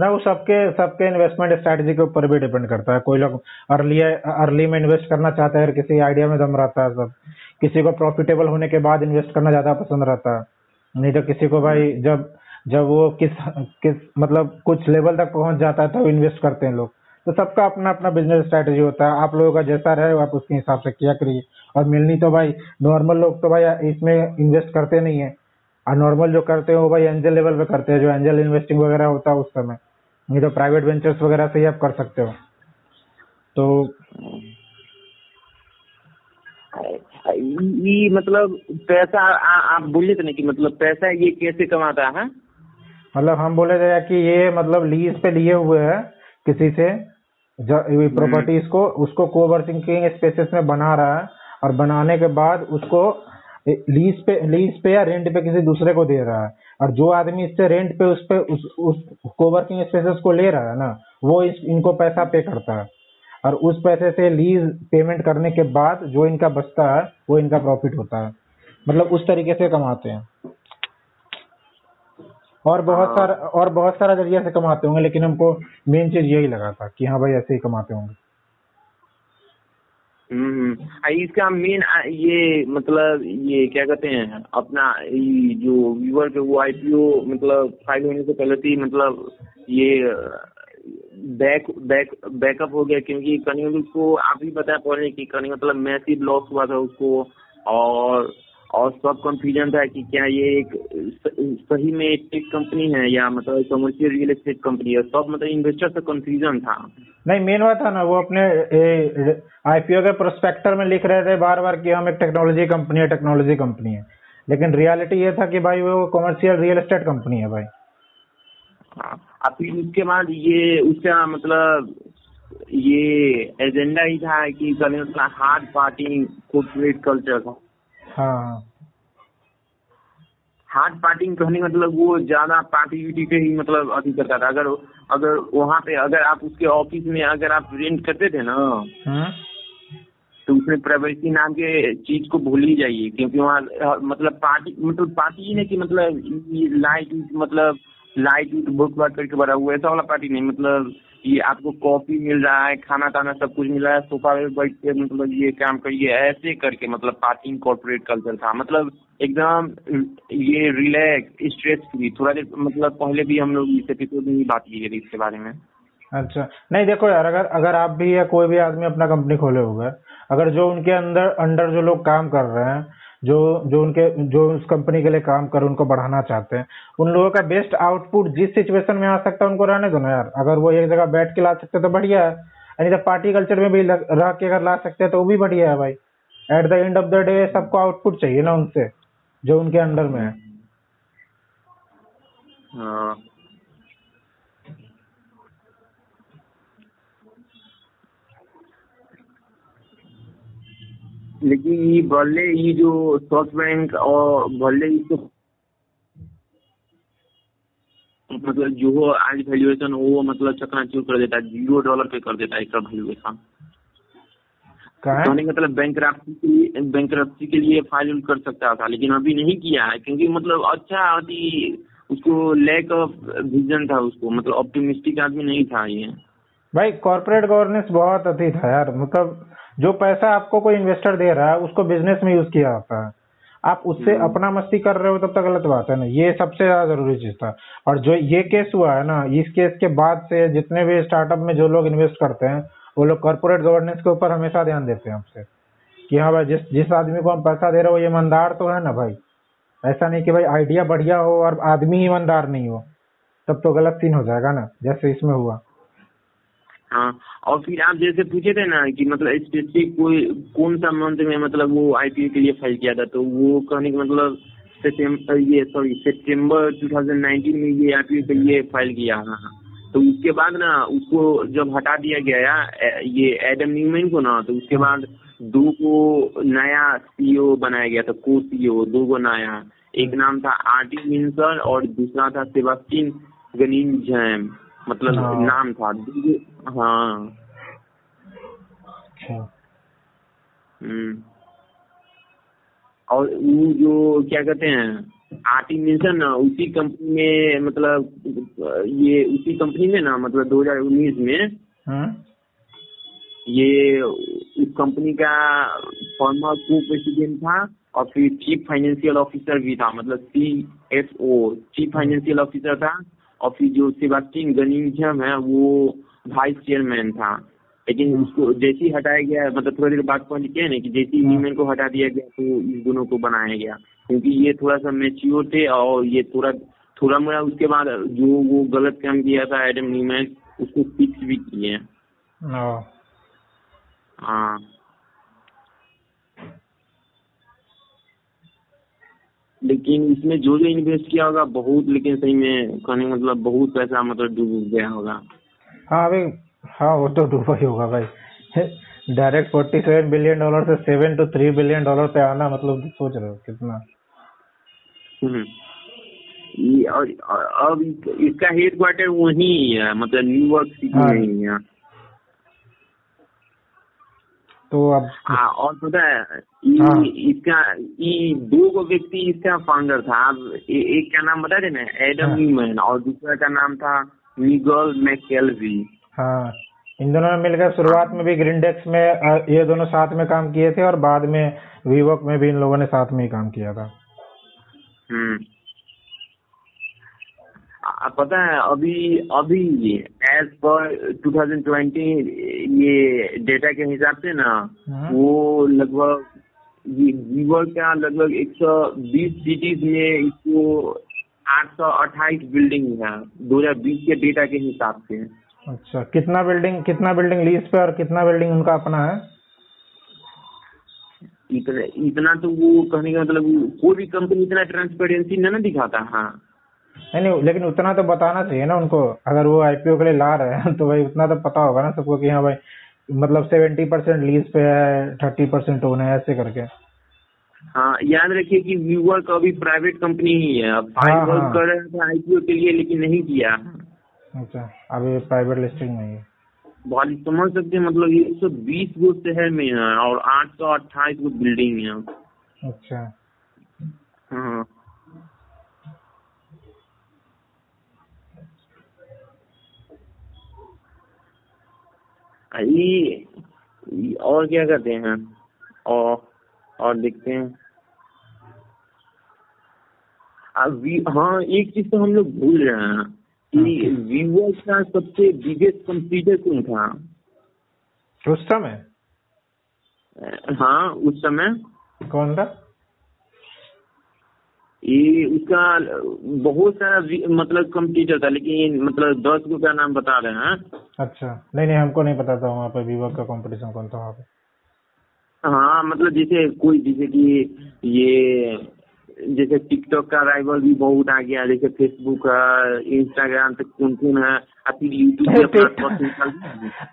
B: ना, वो सबके सबके इन्वेस्टमेंट स्ट्रेटजी के ऊपर भी डिपेंड करता है। कोई लोग अर्ली अर्ली में इन्वेस्ट करना चाहते हैं किसी आइडिया में दम रहता है, सब। किसी को प्रॉफिटेबल होने के बाद इन्वेस्ट करना ज़्यादा पसंद रहता है। नहीं तो किसी को भाई, जब जब वो किस किस मतलब कुछ लेवल तक पहुँच जाता है तो इन्वेस्ट करते हैं लोग। तो सबका अपना अपना बिज़नेस स्ट्रेटेजी होता है। आप लोगों का जैसा रहे, आप उसके हिसाब से किया करिए। और मिलनी तो भाई नॉर्मल लोग तो भाई, इसमें इन्वेस्ट करते नहीं है। और नॉर्मल जो करते हैं, वो भाई एंजल लेवल पे करते हैं। जो एंजल इन्वेस्टिंग वगैरह होता है, उस समय। नहीं तो प्राइवेट वेंचर्स वगैरह से ही आप कर सकते हो तो
A: ये मतलब पैसा आ, आप बोले थे ना कि मतलब पैसा ये कैसे कमाता है
B: मतलब हम बोले थे कि ये मतलब लीज पे लिए हुए है किसी से प्रॉपर्टीज़ हम्म। को उसको कोवर्किंग स्पेसेस में बना रहा है और बनाने के बाद उसको लीज पे लीज पे या रेंट पे किसी दूसरे को दे रहा है और जो आदमी इससे रेंट पे उस पे उस उस कोवर्किंग स्पेसेस को ले रहा है ना वो इस, इनको पैसा पे करता है और उस पैसे से लीज पेमेंट करने के बाद जो इनका बचता है वो इनका प्रॉफिट होता है मतलब उस तरीके से कमाते हैं और बहुत। सारा और बहुत सारा ज़रिया से कमाते होंगे लेकिन हमको मेन चीज़ यही लगा था कि हाँ भाई ऐसे ही कमाते होंगे।
A: इसका मेन ये मतलब ये क्या कहते हैं, अपना, ये जो व्यूवर पे वो आईपीओ मतलब फ़ाइल होने से पहले थी मतलब ये बैक बैक बैकअप हो गया, क्योंकि कहीं को आप ही बताया पड़े कि कहीं मतलब मैसिव लॉस हुआ था उसको, और और सब कंफ्यूजन था कि क्या ये एक सही में एक टेक कंपनी है या मतलब कमर्शियल रियल एस्टेट कंपनी है? सब मतलब इन्वेस्टर से कंफ्यूजन था।
B: नहीं मेन बात था ना वो अपने आईपीओ के प्रोस्पेक्टर में लिख रहे थे बार बार कि हम एक टेक्नोलॉजी कंपनी है टेक्नोलॉजी कंपनी है। लेकिन रियलिटी ये था कि भाई वो कमर्शियल रियल एस्टेट कंपनी है भाई।
A: हाँ फिर उसके बाद ये उसका मतलब ये एजेंडा ही था कि हार्ड पार्टी कॉर्पोरेट कल्चर था हाँ हार्ड पार्टी कहने का मतलब वो ज़्यादा पार्टी वीटी पे ही मतलब अभी करता था अगर अगर वहाँ पे अगर आप उसके ऑफ़िस में अगर आप रेंट करते थे ना हाँ। तो उसमें प्राइवेसी नाम के चीज़ को भूल ही जाइए क्योंकि वहाँ मतलब पार्टी मतलब पार्टी ही नहीं कि मतलब लाइट मतलब लाइट बुक बात करके भरा हुआ ऐसा वाला पार्टी नहीं मतलब ये आपको कॉफ़ी मिल रहा है खाना ताना सब कुछ मिल रहा है, सोफा पे बैठ के मतलब ये काम करिए, ऐसे करके मतलब पार्टी कॉर्पोरेट कल्चर था। मतलब एकदम ये रिलैक्स, स्ट्रेस फ्री। थोड़ा देर मतलब पहले भी हम लोग इस में ही बात की थी इसके बारे में।
B: अच्छा। नहीं, देखो यार, अगर अगर आप भी या कोई भी आदमी अपना कंपनी खोले हुए, अगर जो उनके अंदर अंडर जो लोग काम कर रहे हैं जो जो उनके, जो उस कंपनी के लिए काम कर, उनको बढ़ाना चाहते हैं। उन लोगों का बेस्ट आउटपुट जिस सिचुएशन में आ सकता है, उनको रहने दो ना यार। अगर वो एक जगह बैठ के ला सकते तो बढ़िया है। यानी तो पार्टी कल्चर में भी रह के अगर ला सकते हैं तो वो भी बढ़िया है भाई। At the end of the day सबको आउटपुट चाहिए ना उनसे, जो उनके अंडर में है।
A: लेकिन ये भले ये जो सॉफ्ट बैंक और भले इसको मतलब जो हो आज वैल्यूएशन वो मतलब चकनाचूर कर देता है ज़ीरो डॉलर पे कर देता है इसका वैल्यूएशन कहने का मतलब बैंक के लिए बैंक के लिए फ़ाइल कर सकता था लेकिन अभी नहीं किया है क्योंकि मतलब अच्छा अति उसको लैक ऑफ़ विजन था उसको मतलब ऑप्टिमिस्टिक आदमी नहीं था ये।
B: भाई कॉर्पोरेट गवर्नेंस बहुत अति था यार मतलब जो पैसा आपको कोई इन्वेस्टर दे रहा है उसको बिज़नेस में यूज़ किया जाता है। आप उससे हम्म। अपना मस्ती कर रहे हो तब तक गलत बात है ना। ये सबसे ज़्यादा ज़रूरी चीज़ था। और जो ये केस हुआ है ना इस केस के बाद से जितने भी स्टार्टअप में जो लोग इन्वेस्ट करते हैं वो लोग कॉर्पोरेट गवर्नेंस के ऊपर हमेशा ध्यान देते हैं आपसे कि हाँ भाई जिस जिस आदमी को हम पैसा दे रहे हो ये ईमानदार तो है ना भाई। ऐसा नहीं कि भाई आइडिया बढ़िया हो और आदमी ईमानदार नहीं हो तब तो गलत सीन हो जाएगा ना जैसे इसमें हुआ।
A: हाँ और फिर आप जैसे पूछे थे ना कि मतलब स्पेसिफिक कोई कौन सा मंथ में मतलब वो आईपीओ के लिए फ़ाइल किया था तो वो कहने का मतलब सितंबर ये सॉरी सितंबर 2019 में ये आईपीओ के लिए फ़ाइल किया हाँ, हाँ। तो उसके बाद ना उसको जब हटा दिया गया ये एडम न्यूमैन को ना तो उसके बाद दो को नया सीईओ बनाया गया था को सीईओ दो को नया। एक नाम था आरटी मिंसन और दूसरा था सेबास्टिन गनीन जैम मतलब हाँ। नाम था। हाँ। अच्छा। हम्म। और वो जो क्या कहते हैं आरटी मिशन ना उसी कंपनी में मतलब ये उसी कंपनी में ना मतलब 2019 में
B: हम्म
A: ये उस कंपनी का फॉर्मर को प्रेसिडेंट था और फिर चीफ फाइनेंशियल ऑफिसर भी था मतलब C F O chief financial officer था और फिर जो सेबास्टिन गनिंघम है वो वाइस चेयरमैन था। लेकिन उसको जैसे ही हटाया गया मतलब थोड़ी देर बाद पॉइंट क्या है ना कि जैसे ही। न्यूमैन को हटा दिया गया तो इस दोनों को बनाया गया। क्योंकि ये थोड़ा सा मेच्योर थे और ये थोड़ा थोड़ा मोड़ा उसके बाद जो वो गलत काम किया था एडम न्यूमैन उसको फिक्स भी किए हाँ। लेकिन इसमें जो जो इन्वेस्ट किया होगा बहुत लेकिन सही में कहने मतलब बहुत पैसा मतलब डूब गया होगा।
B: हाँ अभी हाँ वो तो डूबा ही होगा भाई direct forty seven billion dollar से seven two three billion dollar पे आना मतलब सोच रहे हो कितना
A: हम्म। ये और अब इसका हेड क्वार्टर वही है मतलब न्यूयॉर्क सिटी
B: हाँ।
A: में ही है
B: तो अब
A: हाँ और पता है
B: हाँ।
A: इसका ये दो गो व्यक्ति इसका फाउंडर था अब ए- एक का नाम बता देना एडम
B: हाँ।
A: न्यूमैन और दूसरा का नाम था निगल मैकेल्वी
B: हाँ इन दोनों ने मिलकर शुरुआत में भी ग्रीनडेक्स में ये दोनों साथ में काम किए थे और बाद में वीवॉक में भी इन लोगों ने साथ में ही काम किया था।
A: हम्म। पता है अभी अभी एज पर 2020 ये डेटा के हिसाब से ना
B: हम्म।
A: वो लगभग ये वीवर का लगभग 120 सिटीज़ में इसको 828 बिल्डिंग है 2020 के डेटा के हिसाब से।
B: अच्छा कितना बिल्डिंग कितना बिल्डिंग लीज पे और कितना बिल्डिंग उनका अपना है?
A: इतना इतना तो वो कहने का मतलब कोई भी कंपनी इतना ट्रांसपेरेंसी ना ना दिखाता हाँ।
B: नहीं नहीं लेकिन उतना तो बताना चाहिए ना उनको। अगर वो आईपीओ के लिए ला रहे हैं [laughs] तो भाई उतना तो पता होगा ना सबको कि हाँ भाई मतलब सेवेंटी परसेंट लीज पे है थर्टी परसेंट ओन है ऐसे करके।
A: हाँ याद रखिए कि व्यूवर का अभी प्राइवेट कंपनी ही है।
B: हाँ,
A: फ़ाइल वर्क
B: हाँ।
A: कर रहे थे आईपीओ के लिए लेकिन नहीं किया।
B: अच्छा अभी प्राइवेट लिस्टिंग में है।
A: भाई समझ सकते हैं मतलब एक सौ बीस गो शहर में है और आठ सौ अट्ठाईस गो बिल्डिंग है।
B: अच्छा।
A: हाँ। ये और क्या करते हैं? और और देखते हैं। अभी हाँ एक चीज़ तो हम लोग भूल रहे हैं कि व्यूअर्स का सबसे बिगेस्ट कंप्यूटर कौन था?
B: उस समय?
A: हाँ उस समय।
B: कौन था?
A: ये उसका बहुत सारा मतलब कंप्यूटर था लेकिन मतलब दस गो का नाम बता रहे हैं?
B: अच्छा नहीं नहीं हमको नहीं पता था वहाँ पे वीवो का कंपटीशन कौन था वहाँ पे।
A: हाँ मतलब जैसे कोई जैसे कि ये जैसे टिकटॉक का राइवल भी बहुत आ गया जैसे फेसबुक है इंस्टाग्राम तक कौन कौन है फिर यूट्यूब है।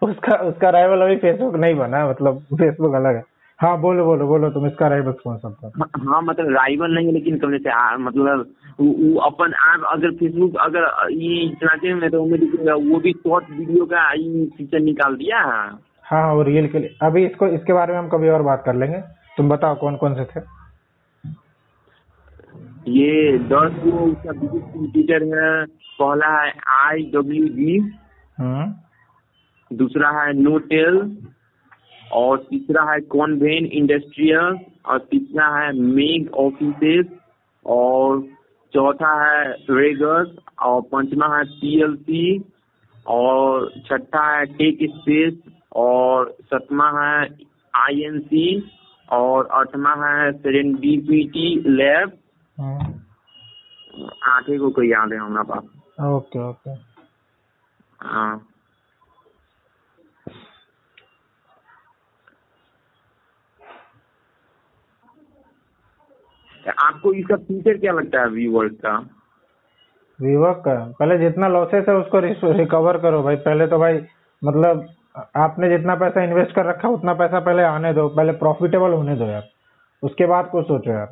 B: उसका उसका राइवल अभी फेसबुक नहीं बना मतलब फेसबुक अलग है। हाँ बोलो बोलो बोलो तुम इसका राइवल कौन सा
A: हाँ हाँ, मतलब राइवल नहीं है लेकिन कम से मतलब वो अपन आप अगर फेसबुक अगर ये चलाते हैं तो उनमें दिखेगा वो भी शॉर्ट वीडियो का ये फीचर निकाल दिया है।
B: हाँ हाँ वो रियल के लिए। अभी इसको इसके बारे में हम कभी और बात कर लेंगे। तुम बताओ कौन कौन से थे?
A: ये दस कंप्यूटर है पहला है आई डब्ल्यू जी दूसरा है नोटेल और तीसरा है कॉन्वेन इंडस्ट्रियल और तीसरा है मेग ऑफिसेस और चौथा है रेगस और पंचमा है पीएलसी और छठा है टेक स्पेस और सतमा है आईएनसी और आठवां है सेरेंडीपीटी लैब
B: हम्म
A: आठे को कोई याद है हमारा पास
B: ओके ओके।
A: हाँ। आपको इसका फीचर क्या लगता है वी वर्ल्ड का?
B: वीवो का? पहले जितना लॉसेस है उसको रिकवर करो भाई। पहले तो भाई मतलब आपने जितना पैसा इन्वेस्ट कर रखा, उतना पैसा पहले आने दो, पहले प्रॉफिटेबल होने दो यार। उसके बाद कुछ सोचो यार।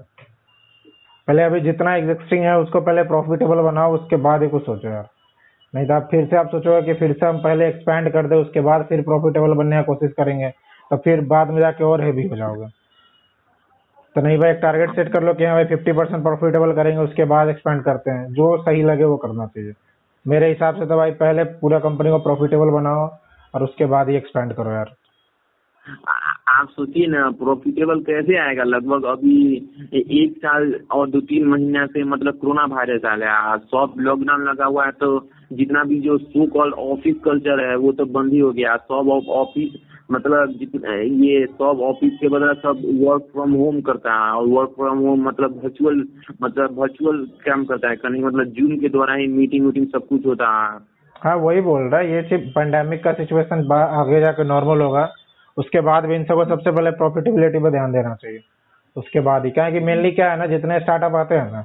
B: पहले अभी जितना एग्जिस्टिंग है, उसको पहले प्रॉफिटेबल बनाओ, उसके बाद ही कुछ सोचो यार। नहीं तो आप फिर से आप सोचोगे कि फिर से हम पहले एक्सपैंड कर दे, उसके बाद फिर प्रॉफिटेबल बनने की कोशिश करेंगे तो फिर बाद में जाके और हैवी हो जाओगे। तो नहीं भाई, एक टारगेट सेट कर लो कि हाँ भाई फिफ्टी परसेंट प्रॉफिटेबल करेंगे, उसके बाद एक्सपेंड करते हैं। जो सही लगे वो करना चाहिए। मेरे हिसाब से तो भाई पहले पूरा कंपनी को प्रॉफिटेबल बनाओ और उसके बाद ही एक्सपेंड करो यार।
A: आप सोचिए ना प्रॉफिटेबल कैसे आएगा? लगभग अभी एक साल और दो तीन महीना से मतलब कोरोना वायरस आ गया। सब लॉकडाउन लगा हुआ है तो जितना भी जो सो कॉल ऑफ़िस कल्चर है, वो तो बंद ही हो गया। सब ऑफ़िस मतलब ये सब ऑफ़िस के बदला सब वर्क फ्रॉम होम करता है, और वर्क फ्रॉम होम मतलब वर्चुअल मतलब वर्चुअल काम करता है। कहीं मतलब जूम के द्वारा ही मीटिंग वीटिंग सब कुछ होता है।
B: हाँ वही बोल रहा है ये सिर्फ़ पेंडेमिक का सिचुएशन आगे जाकर नॉर्मल होगा। उसके बाद भी इन सबको सबसे पहले प्रॉफिटेबिलिटी पर ध्यान देना चाहिए। उसके बाद ही क्या है कि मेनली क्या है ना जितने स्टार्टअप आते हैं ना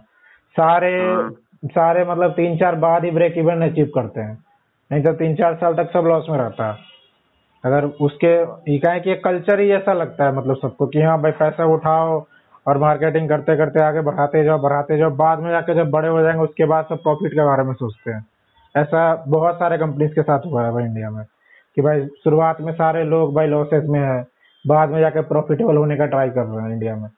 B: सारे हाँ। सारे मतलब तीन चार बाद ही ब्रेक इवन अचीव करते हैं। नहीं तो तीन चार साल तक सब लॉस में रहता है। अगर उसके क्या है कि एक कल्चर ही ऐसा लगता है मतलब सबको कि हाँ भाई पैसा उठाओ और मार्केटिंग करते करते आगे बढ़ाते जाओ बढ़ाते जाओ बाद में जाके जब बड़े हो जाएँगे उसके बाद सब प्रॉफिट के बारे में सोचते हैं। ऐसा बहुत सारे कंपनीज़ के साथ हुआ है भाई इंडिया में, कि भाई शुरुआत में सारे लोग भाई लॉसेस में है, बाद में जाकर प्रॉफिटेबल होने का ट्राई कर रहे हैं इंडिया में।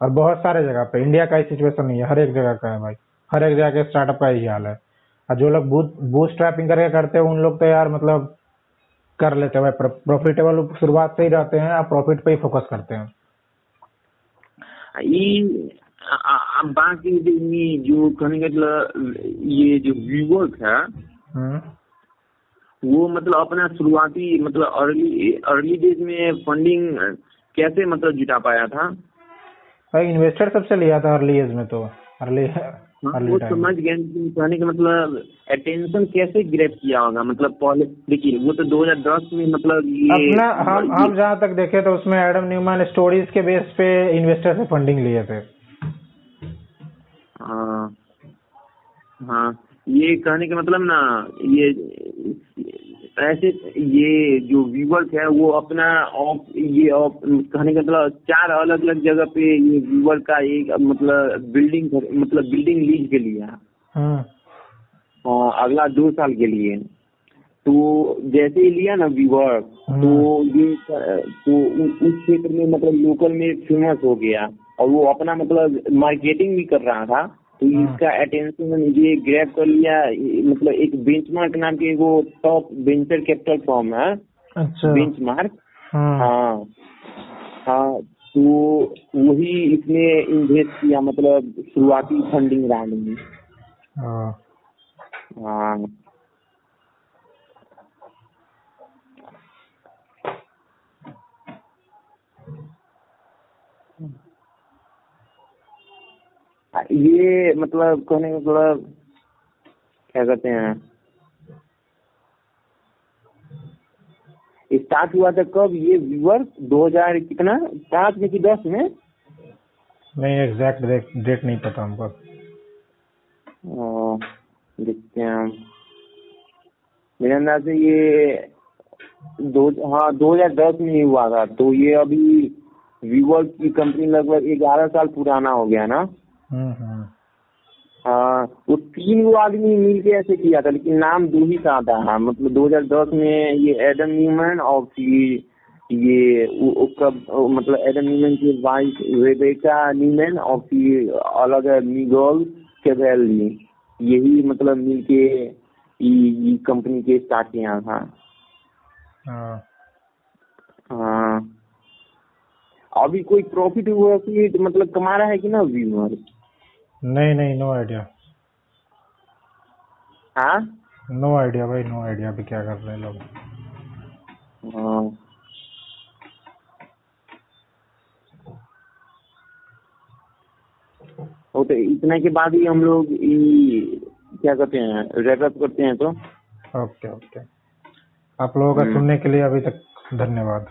B: और बहुत सारे जगह पे इंडिया का ही सिचुएशन नहीं है, हर एक जगह का है भाई। हर एक जगह के स्टार्टअप का यही हाल है। और जो लोग बूथ बूथ स्ट्रैपिंग करके करते हैं, उन लोग तो यार मतलब कर लेते हैं भाई। प्रॉफिटेबल शुरुआत से ही रहते हैं, और प्रॉफिट पे ही फोकस करते हैं।
A: बाकी जो कहने का मतलब ये जो व्यूवर्स है हम्म। वो मतलब अपना शुरुआती मतलब अर्ली अर्ली डेज़ में फंडिंग कैसे मतलब जुटा पाया था?
B: भाई इन्वेस्टर सबसे लिया था अर्ली एज में तो। अर्ली
A: हाँ, वो समझ गए कहने का मतलब अटेंशन कैसे ग्रेप किया होगा? मतलब पहले देखिए वो तो 2010 में मतलब ये
B: अपना हम हम जहाँ तक देखे तो उसमें एडम न्यूमैन स्टोरीज के बेस पे इन्वेस्टर से फंडिंग लिए थे।
A: हाँ ये कहने का मतलब ना ये ऐसे ये जो व्यूवर्स है वो अपना ऑफ़ ये ऑफ़ कहने का मतलब चार अलग अलग जगह पे ये व्यूवर का एक मतलब बिल्डिंग मतलब बिल्डिंग लीज के लिए हाँ। अगला दो साल के लिए तो जैसे ही लिया ना व्यूवर हाँ। तो ये तो उस क्षेत्र में मतलब लोकल में फ़ेमस हो गया और वो अपना मतलब मार्केटिंग भी कर रहा था तो हाँ। इसका अटेंशन ये ग्रैब कर लिया मतलब एक बेंचमार्क नाम के वो टॉप वेंचर कैपिटल फॉर्म है। अच्छा। बेंचमार्क हाँ। हाँ, हाँ तो वही इसने इन्वेस्ट किया मतलब शुरुआती फंडिंग राउंड में। हाँ, हाँ। ये मतलब कहने का मतलब क्या कहते हैं? स्टार्ट हुआ था कब? ये व्यूअर 2000 कितना? सात में कि दस में?
B: नहीं एग्जैक्ट डेट नहीं पता हमको।
A: देखते हैं मेरे अंदाज से ये दो हाँ 2010 में ही हुआ था। तो ये अभी व्यूअर की कंपनी लगभग ग्यारह साल पुराना हो गया ना। हाँ वो तीन वो आदमी मिल के ऐसे किया था लेकिन नाम दो ही का था? हाँ, मतलब 2010 में ये एडम न्यूमैन और फिर ये कब मतलब एडम न्यूमैन की वाइफ रेबेका न्यूमैन और फिर अलग मिगोल केवेली यही मतलब मिल के ये कंपनी के स्टार्ट किया था हाँ, हाँ। अभी कोई प्रॉफिट हुआ कि मतलब कमा रहा है कि ना व्यूअर
B: नहीं नहीं नो आइडिया
A: हाँ?
B: नो आइडिया भाई नो आइडिया अभी क्या कर रहे हैं लोग। हाँ।
A: वो तो इतना के बाद ही हम लोग क्या कहते हैं रैपअप करते हैं तो।
B: ओके ओके आप लोगों का हम्म। सुनने के लिए अभी तक धन्यवाद।